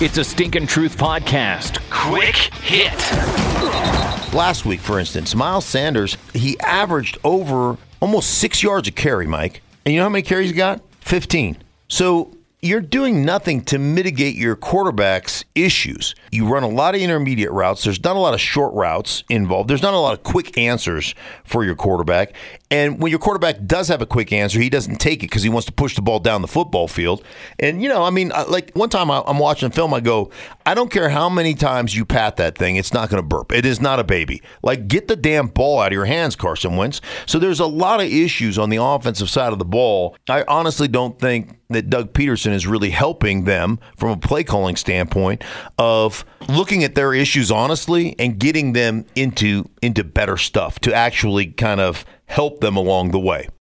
It's a Stinkin' Truth podcast. Quick hit. Last week, for instance, Miles Sanders, he averaged over almost six yards a carry, Mike. And you know how many carries he got? 15. So you're doing nothing to mitigate your quarterback's issues. You run a lot of intermediate routes. There's not a lot of short routes involved. There's not a lot of quick answers for your quarterback. And when your quarterback does have a quick answer, he doesn't take it because he wants to push the ball down the football field. And, you know, I mean, like one time I'm watching a film, I go, I don't care how many times you pat that thing, it's not going to burp. It is not a baby. Like, get the damn ball out of your hands, Carson Wentz. So there's a lot of issues on the offensive side of the ball. I honestly don't think that Doug Pederson is really helping them from a play calling standpoint of looking at their issues honestly and getting them into into better stuff to actually kind of help them along the way.